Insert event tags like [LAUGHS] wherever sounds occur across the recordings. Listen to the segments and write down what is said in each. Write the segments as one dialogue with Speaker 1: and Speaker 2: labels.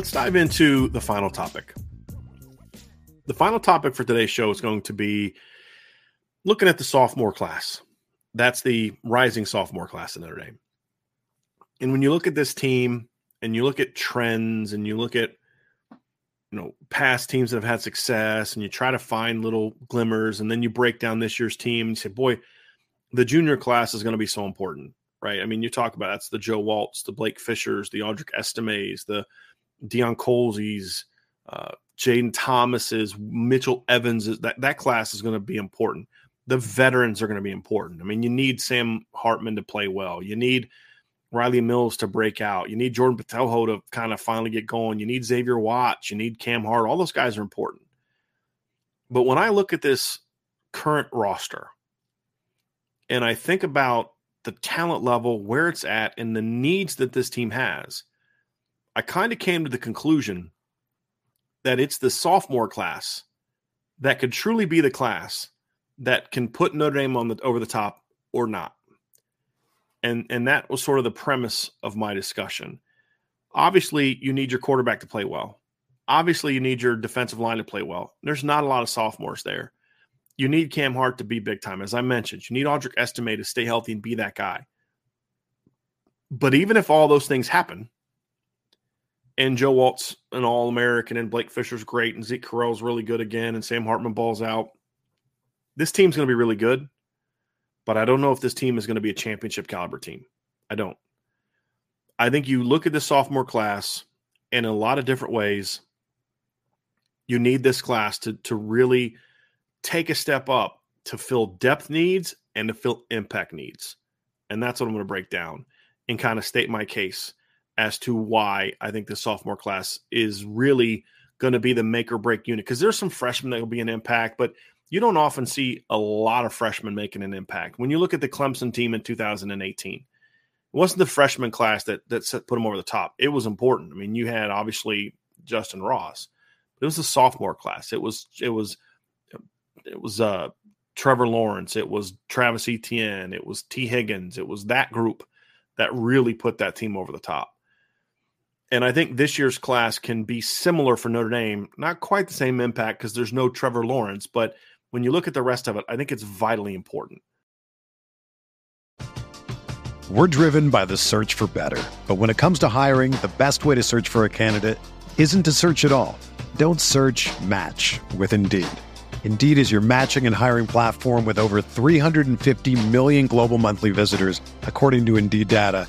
Speaker 1: Let's dive into the final topic. The final topic for today's show is going to be looking at the sophomore class. That's the rising sophomore class in Notre Dame. And when you look at this team and you look at trends and you look at you know past teams that have had success and you try to find little glimmers and then you break down this year's team and you say, boy, the junior class is going to be so important, right? I mean, you talk about that's the Joe Alts, the Blake Fishers, the Audric Estimes, the Deion Colzie's, uh, Jayden Thomas's, Mitchell Evans. That that class is going to be important. The veterans are going to be important. I mean, you need Sam Hartman to play well. You need Rylie Mills to break out. You need Jordan Botelho to kind of finally get going. You need Xavier Watts. You need Cam Hart. All those guys are important. But when I look at this current roster and I think about the talent level, where it's at, and the needs that this team has, I kind of came to the conclusion that it's the sophomore class that could truly be the class that can put Notre Dame on the over the top or not. And and that was sort of the premise of my discussion. Obviously, you need your quarterback to play well. Obviously, you need your defensive line to play well. There's not a lot of sophomores there. You need Cam Hart to be big time, as I mentioned. You need Audric Estime to stay healthy and be that guy. But even if all those things happen, and Joe Alt's an All American, and Blake Fisher's great, and Zeke Correll's really good again, and Sam Hartman balls out. This team's going to be really good, but I don't know if this team is going to be a championship caliber team. I don't. I think you look at the sophomore class, and in a lot of different ways, you need this class to to really take a step up to fill depth needs and to fill impact needs, and that's what I'm going to break down and kind of state my case as to why I think the sophomore class is really going to be the make or break unit. Because there's some freshmen that will be an impact, but you don't often see a lot of freshmen making an impact. When you look at the Clemson team in 2018, it wasn't the freshman class that that put them over the top. It was important. I mean, you had obviously Justin Ross, but it was a sophomore class. It was it was it was uh Trevor Lawrence. It was Travis Etienne. It was Tee Higgins. It was that group that really put that team over the top. And I think this year's class can be similar for Notre Dame. Not quite the same impact because there's no Trevor Lawrence, but when you look at the rest of it, I think it's vitally important.
Speaker 2: We're driven by the search for better. But when it comes to hiring, the best way to search for a candidate isn't to search at all. Don't search match with Indeed. Indeed is your matching and hiring platform with over 350 million global monthly visitors, according to Indeed data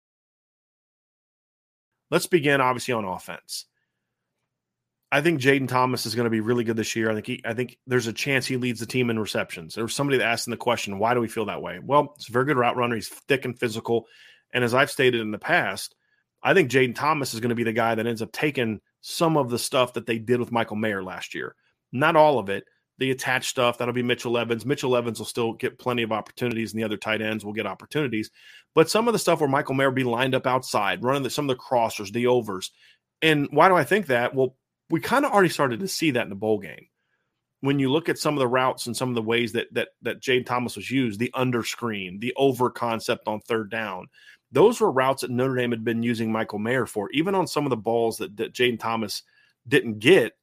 Speaker 1: Let's begin, obviously, on offense. I think Jayden Thomas is going to be really good this year. I think he, I think there's a chance he leads the team in receptions. There was somebody that asked in the question, why do we feel that way? Well, it's a very good route runner. He's thick and physical. And as I've stated in the past, I think Jayden Thomas is going to be the guy that ends up taking some of the stuff that they did with Michael Mayer last year. Not all of it. The attached stuff, that'll be Mitchell Evans. Mitchell Evans will still get plenty of opportunities, and the other tight ends will get opportunities. But some of the stuff where Michael Mayer be lined up outside, running the, some of the crossers, the overs. And why do I think that? Well, we kind of already started to see that in the bowl game. When you look at some of the routes and some of the ways that that that Jayden Thomas was used, the under screen, the over concept on third down, those were routes that Notre Dame had been using Michael Mayer for. Even on some of the balls that, that Jayden Thomas didn't get,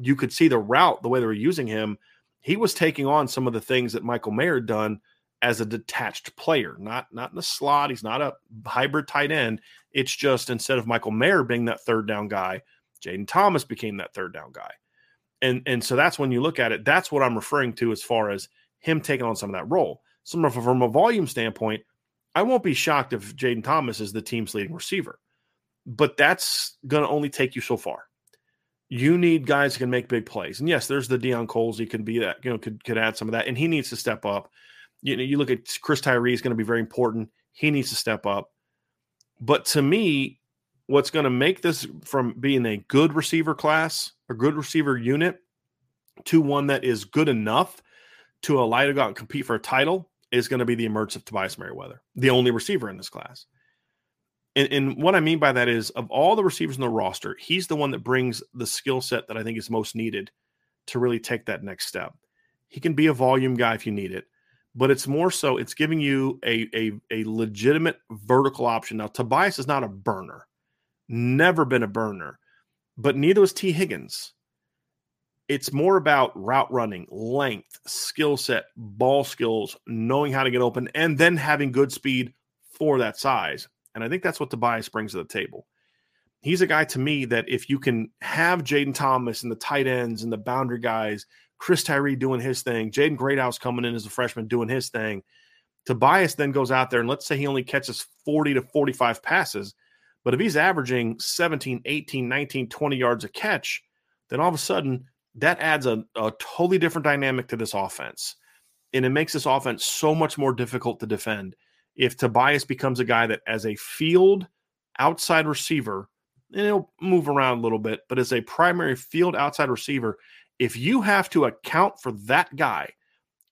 Speaker 1: you could see the route, the way they were using him. He was taking on some of the things that Michael Mayer done as a detached player, not not in the slot. He's not a hybrid tight end. It's just instead of Michael Mayer being that third down guy, Jayden Thomas became that third down guy. And and so that's when you look at it, that's what I'm referring to as far as him taking on some of that role. So from a volume standpoint, I won't be shocked if Jayden Thomas is the team's leading receiver. But that's going to only take you so far. You need guys who can make big plays. And yes, there's the Deion Colzie. He can be that, you know, could, could add some of that. And he needs to step up you know, you look at Chris Tyree is going to be very important. He needs to step up. But to me, what's going to make this from being a good receiver class, a good receiver unit, to one that is good enough to allow to go out and compete for a title is going to be the emergence of Tobias Merriweather, the only receiver in this class. And, and, what I mean by that is, of all the receivers in the roster, he's the one that brings the skill set that I think is most needed to really take that next step. He can be a volume guy if you need it but it's more so it's giving you a, a, a legitimate vertical option. Now, Tobias is not a burner, never been a burner, but neither was Tee Higgins. It's more about route running, length, skill set, ball skills, knowing how to get open, and then having good speed for that size. And I think that's what Tobias brings to the table. He's a guy to me that if you can have Jayden Thomas and the tight ends and the boundary guys Chris Tyree doing his thing, Jaden Greathouse coming in as a freshman doing his thing. Tobias then goes out there and let's say he only catches 40 to 45 passes. But if he's averaging 17, 18, 19, 20 yards a catch, then all of a sudden that adds a, a totally different dynamic to this offense. And it makes this offense so much more difficult to defend. If Tobias becomes a guy that, as a field outside receiver, and he'll move around a little bit, but as a primary field outside receiver, if you have to account for that guy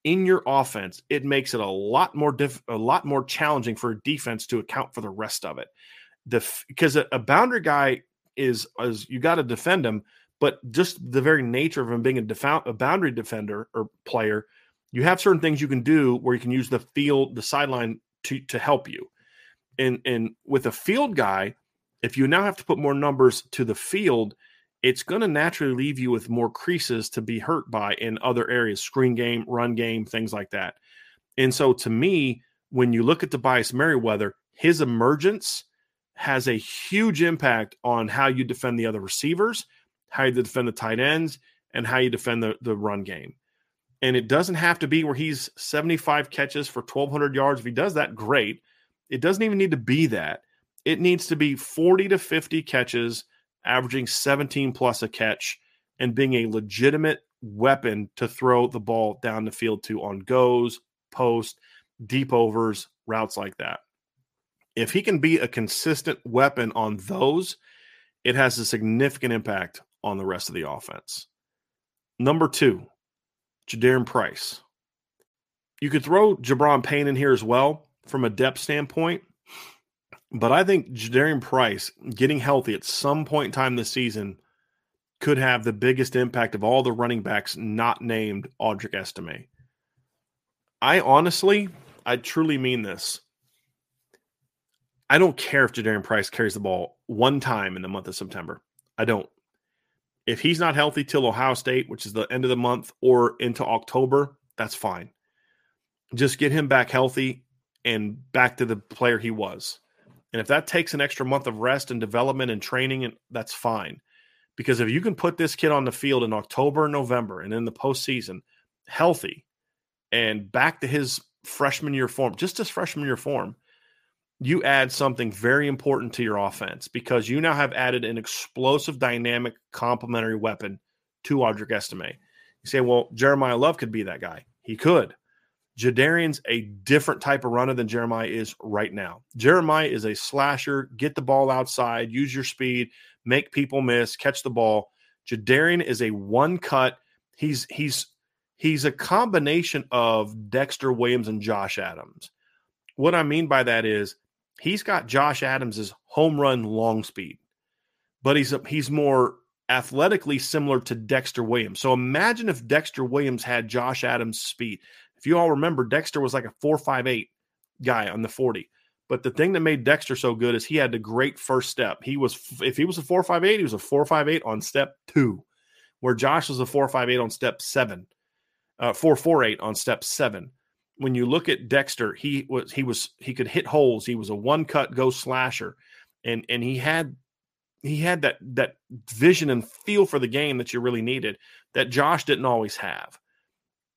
Speaker 1: in your offense, it makes it a lot more diff- a lot more challenging for a defense to account for the rest of it. The because a, boundary guy is as you got to defend him, but just the very nature of him being a, defa- a boundary defender or player, you have certain things you can do where you can use the field, the sideline to to help you. And and with a field guy, if you now have to put more numbers to the field, it's going to naturally leave you with more creases to be hurt by in other areas, screen game, run game, things like that. And so to me, when you look at Tobias Merriweather, his emergence has a huge impact on how you defend the other receivers, how you defend the tight ends, and how you defend the, the run game. And it doesn't have to be where he's 75 catches for 1,200 yards. If he does that, great. It doesn't even need to be that. It needs to be 40 to 50 catches – averaging 17 plus a catch and being a legitimate weapon to throw the ball down the field to on goes, post, deep overs, routes like that. If he can be a consistent weapon on those it has a significant impact on the rest of the offense. Number two, Jadarian Price. You could throw Gi'Bran Payne in here as well from a depth standpoint, but I think Jadarian Price getting healthy at some point in time this season could have the biggest impact of all the running backs not named Audric Estime. I honestly, I truly mean this. I don't care if Jadarian Price carries the ball one time in the month of September. I don't. If he's not healthy till Ohio State, which is the end of the month, or into October, that's fine. Just get him back healthy and back to the player he was. And if that takes an extra month of rest and development and training, and that's fine. Because if you can put this kid on the field in October and November and in the postseason healthy and back to his freshman year form, just his freshman year form, you add something very important to your offense because you now have added an explosive, dynamic, complementary weapon to Audric Estime. You say, well, Jeremiyah Love could be that guy. He could. Jadarian's a different type of runner than Jeremiyah is right now. Jeremiyah is a slasher, get the ball outside, use your speed, make people miss, catch the ball. Jadarian is a one cut. He's he's he's a combination of Dexter Williams and Josh Adams. What I mean by that is he's got Josh Adams's home run long speed, but he's he's more athletically similar to Dexter Williams. So imagine if Dexter Williams had Josh Adams' speed. If you all remember, Dexter was like a four five eight guy on the 40. But the thing that made Dexter so good is he had the great first step. He was if he was a 458, he was a 458 on step 2, where Josh was a 458 on step 7. Uh 448 on step 7 when you look at Dexter, he was he was he could hit holes. He was a one cut go slasher, and and he had he had that that vision and feel for the game that you really needed that Josh didn't always have.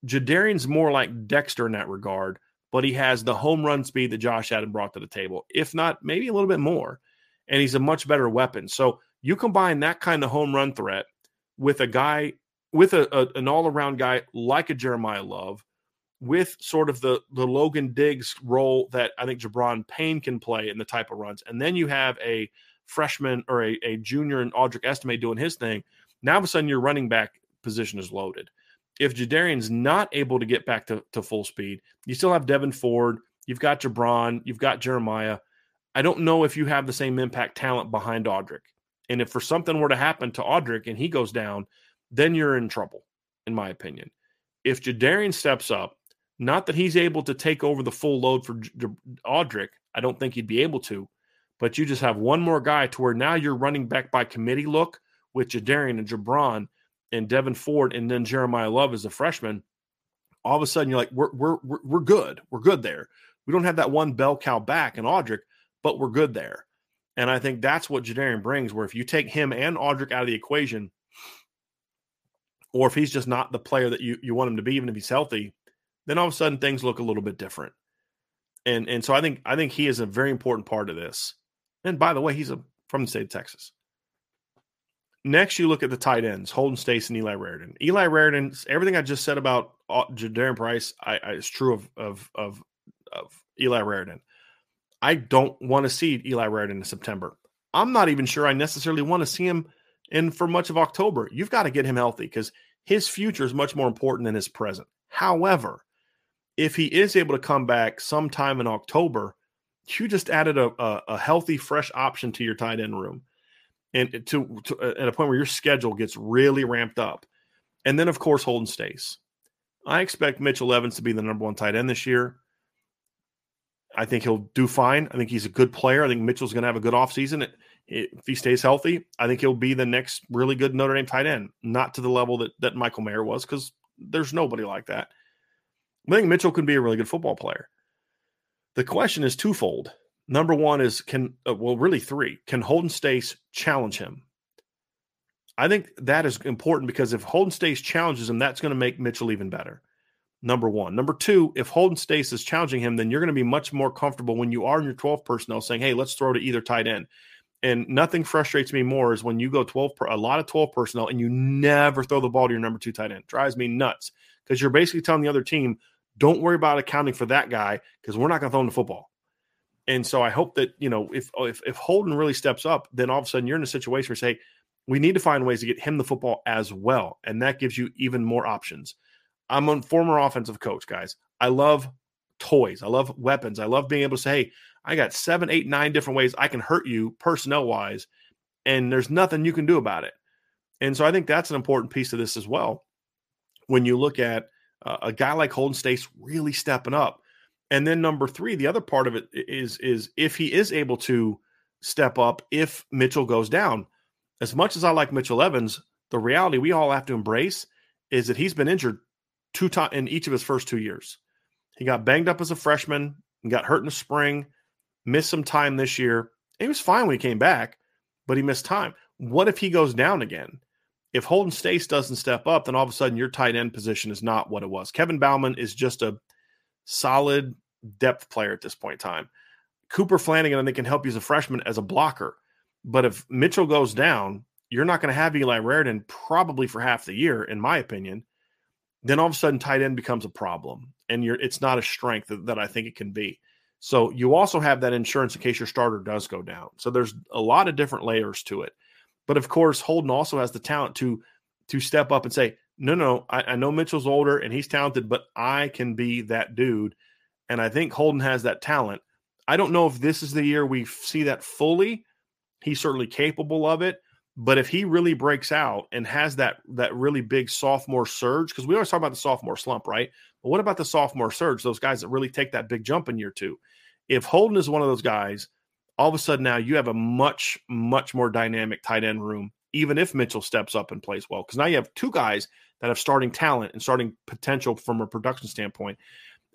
Speaker 1: Jadarian's more like Dexter in that regard, but he has the home run speed that Josh hadn't brought to the table, if not maybe a little bit more. And he's a much better weapon. So you combine that kind of home run threat with a guy with a, a an all around guy like a Jeremiyah Love with sort of the the Logan Diggs role that I think Gi'Bran Payne can play in the type of runs, and then you have a freshman or a, a junior and Audric Estime doing his thing. Now all of a sudden your running back position is loaded. If Jadarian's not able to get back to, to full speed, you still have Devyn Ford, you've got Gi'Bran, you've got Jeremiyah. I don't know if you have the same impact talent behind Audric. And if for something were to happen to Audric and he goes down, then you're in trouble, in my opinion. If Jadarian steps up not that he's able to take over the full load for Audric. I don't think he'd be able to. But you just have one more guy to where now you're running back by committee look with Jadarian and Gi'Bran and Devyn Ford and then Jeremiyah Love as a freshman. All of a sudden, you're like, we're, we're, we're, we're good. We're good there. We don't have that one bell cow back in Audric, but we're good there. And I think that's what Jadarian brings, where if you take him and Audric out of the equation, or if he's just not the player that you, you want him to be, even if he's healthy, then all of a sudden things look a little bit different. And and so I think I think he is a very important part of this. And by the way, he's a, from the state of Texas. Next, you look at the tight ends, Holden Staes and Eli Raridon. Eli Raridon, everything I just said about uh, Jadarian Price, I, I, is true of, of of of Eli Raridon. I don't want to see Eli Raridon in September. I'm not even sure I necessarily want to see him in for much of October. You've got to get him healthy because his future is much more important than his present. However, if he is able to come back sometime in October, you just added a, a, a healthy, fresh option to your tight end room, and to, to uh, at a point where your schedule gets really ramped up. And then, of course, Holden Staes. I expect Mitchell Evans to be the number one tight end this year. I think he'll do fine. I think he's a good player. I think Mitchell's going to have a good offseason. If he stays healthy, I think he'll be the next really good Notre Dame tight end. Not to the level that, that Michael Mayer was, because there's nobody like that. I think Mitchell can be a really good football player. The question is twofold. Number one is can uh, well really three. Can Holden Staes challenge him? I think that is important because if Holden Staes challenges him, that's going to make Mitchell even better. Number one. Number two, if Holden Staes is challenging him, then you're going to be much more comfortable when you are in your 12 personnel saying, hey, let's throw to either tight end. And nothing frustrates me more is when you go 12 per, a lot of 12 personnel and you never throw the ball to your number two tight end. Drives me nuts because you're basically telling the other team, don't worry about accounting for that guy because we're not going to throw him the football. And so I hope that, you know, if oh, if if Holden really steps up, then all of a sudden you're in a situation where say, we need to find ways to get him the football as well. And that gives you even more options. I'm a former offensive coach, guys. I love toys. I love weapons. I love being able to say, hey, I got seven, eight, nine different ways I can hurt you personnel wise, and there's nothing you can do about it. And so I think that's an important piece of this as well. When you look at uh, a guy like Holden Staes really stepping up, and then number three, the other part of it is is if he is able to step up if Mitchell goes down. As much as I like Mitchell Evans, the reality we all have to embrace is that he's been injured two times in each of his first two years. He got banged up as a freshman and got hurt in the spring, missed some time this year. He was fine when he came back, but he missed time. What if he goes down again? If Holden Staes doesn't step up, then all of a sudden your tight end position is not what it was. Kevin Bauman is just a solid depth player at this point in time. Cooper Flanagan, I think, can help you as a freshman as a blocker. But if Mitchell goes down, you're not going to have Eli Raridon probably for half the year, in my opinion. Then all of a sudden, tight end becomes a problem, and you're it's not a strength that, that I think it can be. So you also have that insurance in case your starter does go down. So there's a lot of different layers to it. But of course, Holden also has the talent to to step up and say, no, no, I, I know Mitchell's older and he's talented, but I can be that dude. And I think Holden has that talent. I don't know if this is the year we see that fully. He's certainly capable of it. But if he really breaks out and has that that really big sophomore surge, because we always talk about the sophomore slump, right? But what about the sophomore surge? Those guys that really take that big jump in year two. If Holden is one of those guys, all of a sudden now you have a much much more dynamic tight end room. Even if Mitchell steps up and plays well, because now you have two guys that have starting talent and starting potential from a production standpoint.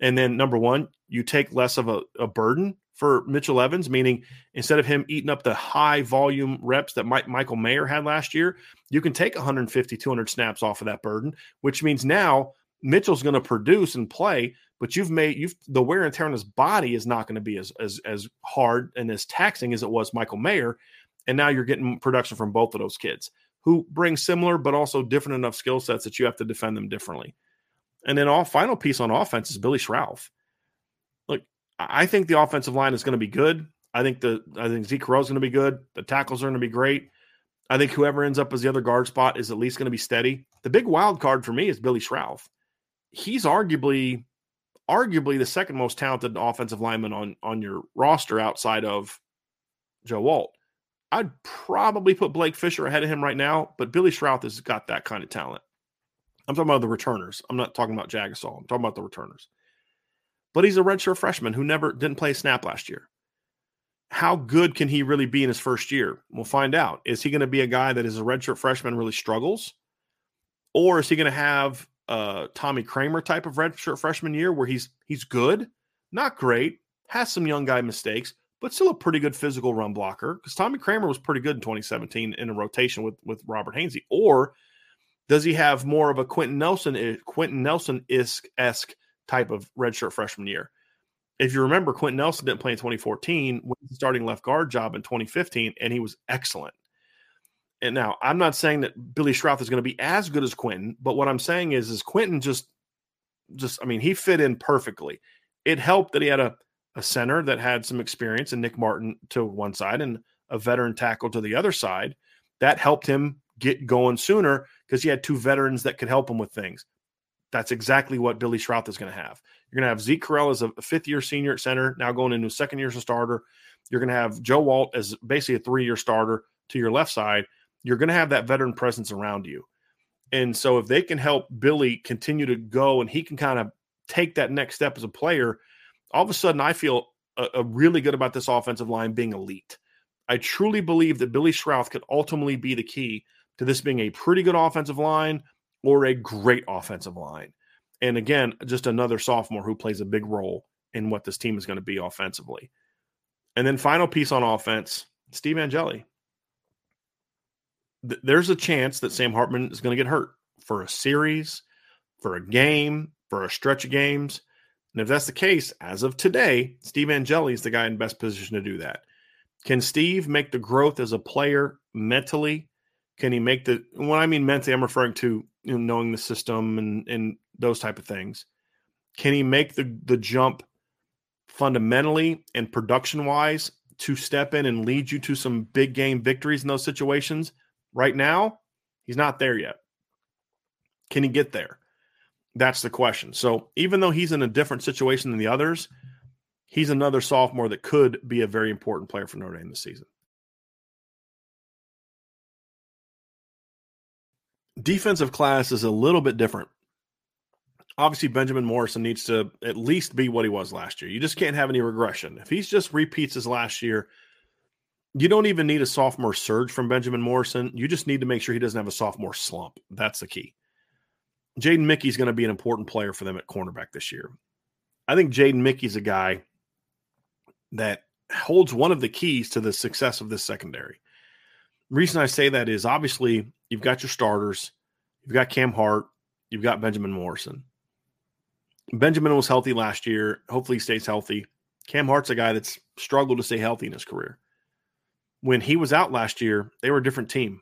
Speaker 1: And then number one, you take less of a, a burden for Mitchell Evans, meaning instead of him eating up the high volume reps that Mike, Michael Mayer had last year, you can take 150, 200 snaps off of that burden, which means now Mitchell's going to produce and play, but you've made you've the wear and tear on his body is not going to be as as as hard and as taxing as it was Michael Mayer, and now you're getting production from both of those kids who bring similar but also different enough skill sets that you have to defend them differently. And then all final piece on offense is Billy Schrauth. Look, I think the offensive line is going to be good. I think the I think Zeke Correll is going to be good. The tackles are going to be great. I think whoever ends up as the other guard spot is at least going to be steady. The big wild card for me is Billy Schrauth. He's arguably arguably the second most talented offensive lineman on on your roster outside of Joe Alt. I'd probably put Blake Fisher ahead of him right now, but Billy Schrauth has got that kind of talent. I'm talking about the returners. I'm not talking about Jagusah. I'm talking about the returners. But he's a redshirt freshman who never didn't play a snap last year. How good can he really be in his first year? We'll find out. Is he going to be a guy that is a redshirt freshman really struggles, or is he going to have a Tommy Kraemer type of redshirt freshman year where he's he's good, not great, has some young guy mistakes, but still a pretty good physical run blocker? Because Tommy Kraemer was pretty good in 2017 in a rotation with with Robert Hainsey, or does he have more of a Quenton Nelson Quenton Nelson esque type of redshirt freshman year? If you remember, Quenton Nelson didn't play in 2014, went the starting left guard job in 2015, and he was excellent. And now I'm not saying that Billy Schrauth is going to be as good as Quenton, but what I'm saying is, is Quenton just, just I mean, he fit in perfectly. It helped that he had a, a center that had some experience and Nick Martin to one side and a veteran tackle to the other side. That helped him get going sooner because he had two veterans that could help him with things. That's exactly what Billy Schrauth is going to have. You're going to have Zeke Correll as a fifth year senior at center, now going into second year as a starter. You're going to have Joe Alt as basically a three year starter to your left side. You're going to have that veteran presence around you. And so if they can help Billy continue to go and he can kind of take that next step as a player, all of a sudden I feel a, a really good about this offensive line being elite. I truly believe that Billy Schrauth could ultimately be the key to this being a pretty good offensive line or a great offensive line. And again, just another sophomore who plays a big role in what this team is going to be offensively. And then final piece on offense, Steve Angeli. Th- there's a chance that Sam Hartman is going to get hurt for a series, for a game, for a stretch of games. And if that's the case, as of today, Steve Angeli is the guy in best position to do that. Can Steve make the growth as a player mentally can he make the when I mean mentally, I'm referring to you know, knowing the system and and those type of things. Can he make the the jump fundamentally and production wise to step in and lead you to some big game victories in those situations. Right now, he's not there yet. Can he get there? That's the question. So even though he's in a different situation than the others, he's another sophomore that could be a very important player for Notre Dame this season. Defensive class is a little bit different. Obviously, Benjamin Morrison needs to at least be what he was last year. You just can't have any regression. If he's just repeats his last year, you don't even need a sophomore surge from Benjamin Morrison. You just need to make sure he doesn't have a sophomore slump. That's the key. Jaden Mickey is going to be an important player for them at cornerback this year. I think Jaden Mickey's a guy that holds one of the keys to the success of this secondary. The reason I say that is obviously you've got your starters, you've got Cam Hart, you've got Benjamin Morrison. Benjamin was healthy last year. Hopefully, he stays healthy. Cam Hart's a guy that's struggled to stay healthy in his career. When he was out last year, they were a different team.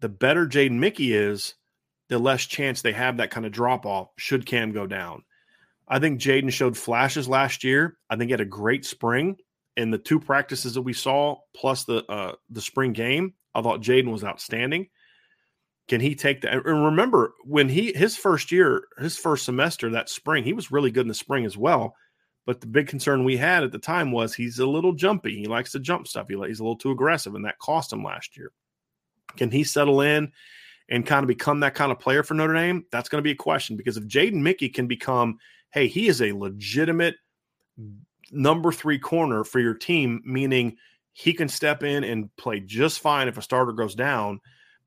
Speaker 1: The better Jaden Mickey is, the less chance they have that kind of drop off should Cam go down. I think Jaden showed flashes last year. I think he had a great spring in the two practices that we saw, plus the uh, the spring game. I thought Jaden was outstanding. Can he take that? And remember, when he his first year, his first semester that spring, he was really good in the spring as well. But the big concern we had at the time was he's a little jumpy. He likes to jump stuff. He, he's a little too aggressive, and that cost him last year. Can he settle in and kind of become that kind of player for Notre Dame? That's going to be a question because if Jaden Mickey can become, hey, he is a legitimate number three corner for your team, meaning he can step in and play just fine if a starter goes down.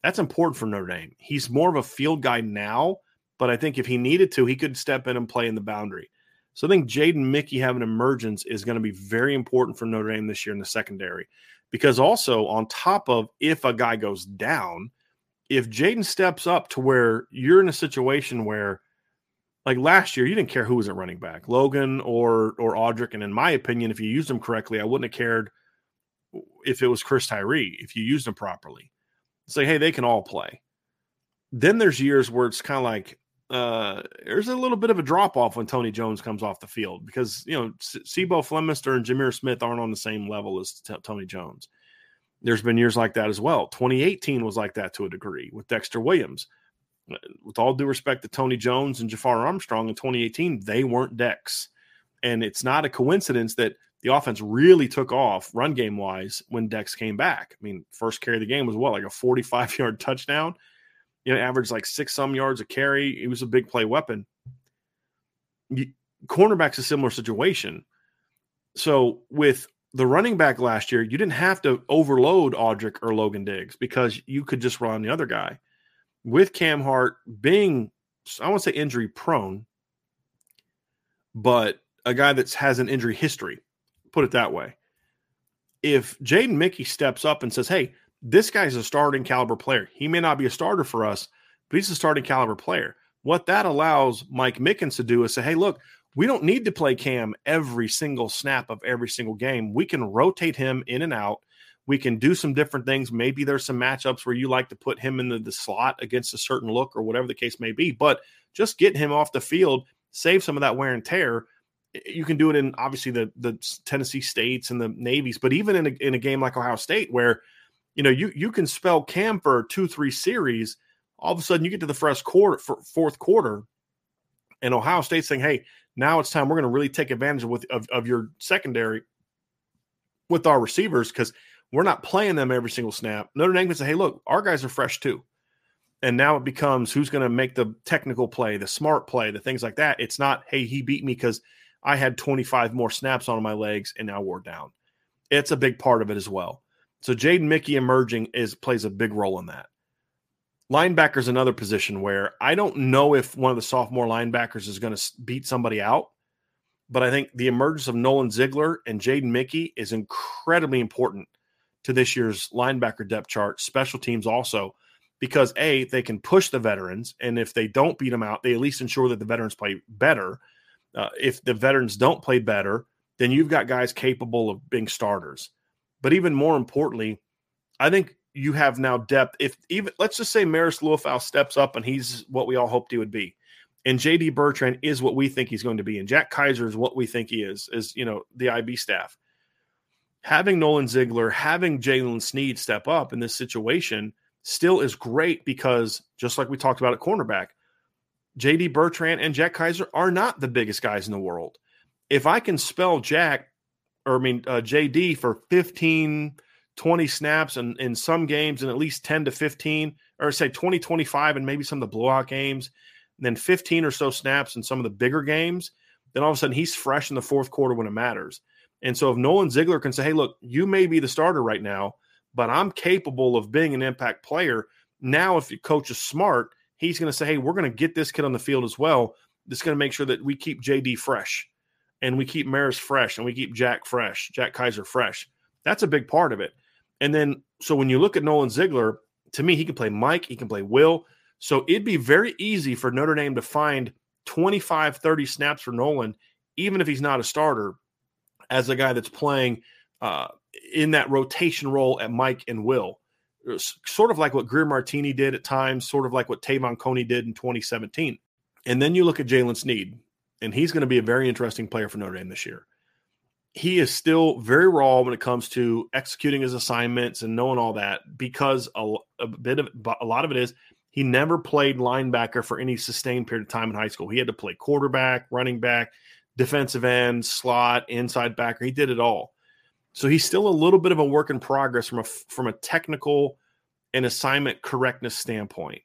Speaker 1: That's important for Notre Dame. He's more of a field guy now, but I think if he needed to, he could step in and play in the boundary. So I think Jaden Mickey having an emergence is going to be very important for Notre Dame this year in the secondary. Because also, on top of if a guy goes down, if Jaden steps up to where you're in a situation where, like last year, you didn't care who was at running back, Logan or or Audric, and in my opinion, if you used them correctly, I wouldn't have cared if it was Chris Tyree if you used them properly. Say, hey, they can all play. Then there's years where it's kind of like uh, there's a little bit of a drop off when Tony Jones comes off the field because you know C'Bo Flemister and Jahmir Smith aren't on the same level as t- Tony Jones. There's been years like that as well. 2018 was like that to a degree with Dexter Williams. With all due respect to Tony Jones and Jafar Armstrong in 2018, they weren't Dex. And it's not a coincidence that the offense really took off run game wise when Dex came back. I mean, first carry of the game was what, like a 45 [LAUGHS] yard touchdown? You know, averaged like six some yards a carry. He was a big play weapon. You, cornerback's a similar situation. So with the running back last year, you didn't have to overload Audric or Logan Diggs because you could just run the other guy. With Cam Hart being, I won't say injury prone, but a guy that has an injury history, put it that way. If Jaden Mickey steps up and says, hey, this guy's a starting caliber player, he may not be a starter for us, but he's a starting caliber player. What that allows Mike Mickens to do is say, hey, look, we don't need to play Cam every single snap of every single game. We can rotate him in and out. We can do some different things. Maybe there's some matchups where you like to put him in the, the slot against a certain look or whatever the case may be. But just get him off the field, save some of that wear and tear. You can do it in obviously the the Tennessee States and the Navies, but even in a, in a game like Ohio State, where you know you you can spell Cam for two three series, all of a sudden you get to the first quarter, fourth quarter, and Ohio State saying, "Hey, now it's time we're going to really take advantage of, of, of your secondary with our receivers because we're not playing them every single snap. Notre Dame can say, hey, look, our guys are fresh too. And now it becomes who's going to make the technical play, the smart play, the things like that. It's not, hey, he beat me because I had 25 more snaps on my legs and now we're down. It's a big part of it as well. So Jaden Mickey emerging is plays a big role in that. Linebacker is another position where I don't know if one of the sophomore linebackers is going to beat somebody out, but I think the emergence of Nolan Ziegler and Jaden Mickey is incredibly important to this year's linebacker depth chart, special teams also, because A, they can push the veterans, and if they don't beat them out, they at least ensure that the veterans play better. Uh, if the veterans don't play better, then you've got guys capable of being starters. But even more importantly, I think you have now depth. If even let's just say Marist Liufau steps up and he's what we all hoped he would be, And JD Bertrand is what we think he's going to be. And Jack Kiser is what we think he is, is, you know, the IB staff. Having Nolan Ziegler, having Jaylen Sneed step up in this situation still is great because just like we talked about at cornerback, JD Bertrand and Jack Kiser are not the biggest guys in the world. If I can spell Jack, or I mean uh, JD for 15, 20 snaps and in some games and at least 10 to 15, or say 20, 25, and maybe some of the blowout games, and then 15 or so snaps in some of the bigger games, then all of a sudden he's fresh in the fourth quarter when it matters. And so if Nolan Ziegler can say, hey, look, you may be the starter right now, but I'm capable of being an impact player. Now, if your coach is smart, he's going to say, hey, we're going to get this kid on the field as well. It's going to make sure that we keep JD fresh and we keep Marist fresh and we keep Jack fresh, Jack Kiser fresh. That's a big part of it. And then, so when you look at Nolan Ziegler, to me, he can play Mike, he can play Will. So it'd be very easy for Notre Dame to find 25, 30 snaps for Nolan, even if he's not a starter, as a guy that's playing uh, in that rotation role at Mike and Will. Sort of like what Greer Martini did at times, sort of like what Te'von Coney did in 2017. And then you look at Jaylen Sneed, and he's going to be a very interesting player for Notre Dame this year. He is still very raw when it comes to executing his assignments and knowing all that because a, a bit of a lot of it is he never played linebacker for any sustained period of time in high school. He had to play quarterback, running back, defensive end, slot, inside backer. He did it all. So he's still a little bit of a work in progress from a from a technical and assignment correctness standpoint.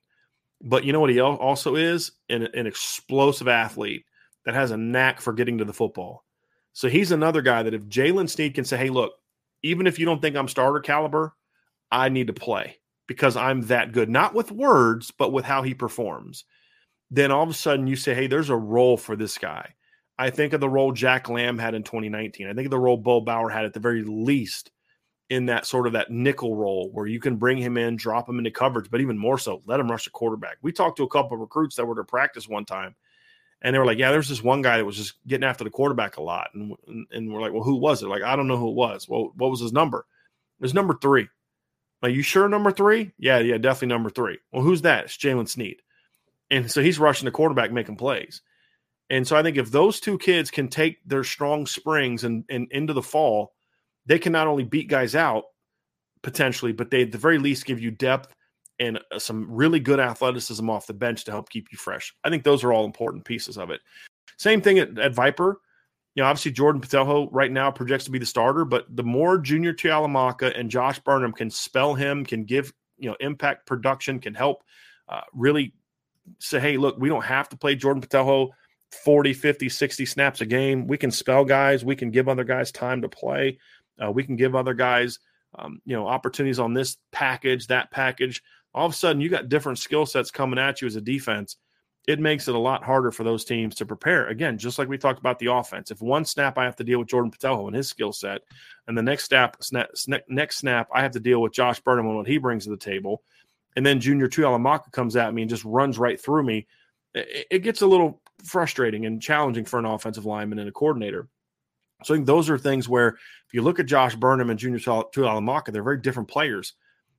Speaker 1: But you know what he also is? An, an explosive athlete that has a knack for getting to the football. So he's another guy that if Jaylen Sneed can say, hey, look, even if you don't think I'm starter caliber, I need to play because I'm that good, not with words, but with how he performs. Then all of a sudden you say, hey, there's a role for this guy. I think of the role Jack Lamb had in 2019. I think of the role Bo Bauer had at the very least in that sort of that nickel role where you can bring him in, drop him into coverage, but even more so, let him rush the quarterback. We talked to a couple of recruits that were to practice one time, and they were like, "Yeah, there's this one guy that was just getting after the quarterback a lot," and and we're like, "Well, who was it?" Like, I don't know who it was. Well, what was his number? It was number three. Are you sure number three? Yeah, yeah, definitely number three. Well, who's that? It's Jaylen Sneed. And so he's rushing the quarterback, making plays. And so I think if those two kids can take their strong springs and, and into the fall, they can not only beat guys out potentially, but they at the very least give you depth and uh, some really good athleticism off the bench to help keep you fresh. I think those are all important pieces of it. Same thing at, at Viper. You know, obviously Jordan Botelho right now projects to be the starter, but the more Junior Tuihalamaka and Josh Burnham can spell him, can give you know impact production, can help uh, really say, hey, look, we don't have to play Jordan Botelho 40, 50, 60 snaps a game. We can spell guys. We can give other guys time to play. Uh, we can give other guys, um, you know, opportunities on this package, that package. All of a sudden, you got different skill sets coming at you as a defense it makes it a lot harder for those teams to prepare. Again, just like we talked about the offense. If one snap I have to deal with Jordan Botelho and his skill set, and the next snap, snap, next snap I have to deal with Josh Burnham and what he brings to the table, and then Junior Tuihalamaka comes at me and just runs right through me, it, it gets a little frustrating and challenging for an offensive lineman and a coordinator. So I think those are things where if you look at Josh Burnham and Junior Tuihalamaka, they're very different players.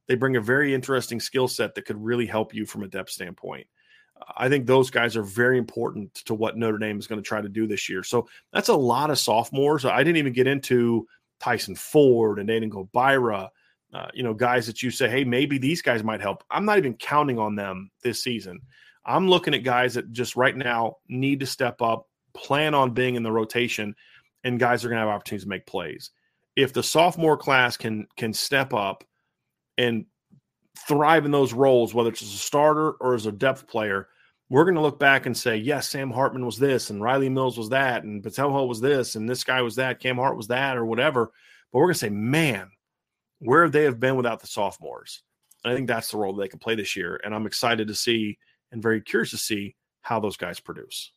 Speaker 1: They bring a very interesting skill set that could really help you from a depth standpoint. I think those guys are very important to what Notre Dame is going to try to do this year. So that's a lot of sophomores. I didn't even get into Tyson Ford and Aiden Gobaira, uh, you know, guys that you say, hey, maybe these guys might help. I'm not even counting on them this season. I'm looking at guys that just right now need to step up, plan on being in the rotation, and guys are going to have opportunities to make plays. If the sophomore class can can step up and thrive in those roles, whether it's as a starter or as a depth player, we're going to look back and say, yes, Sam Hartman was this, and Rylie Mills was that, and Botelho was this, and this guy was that, Cam Hart was that, or whatever. But we're going to say, man, where they have been without the sophomores. And I think that's the role they can play this year. And I'm excited to see and very curious to see how those guys produce.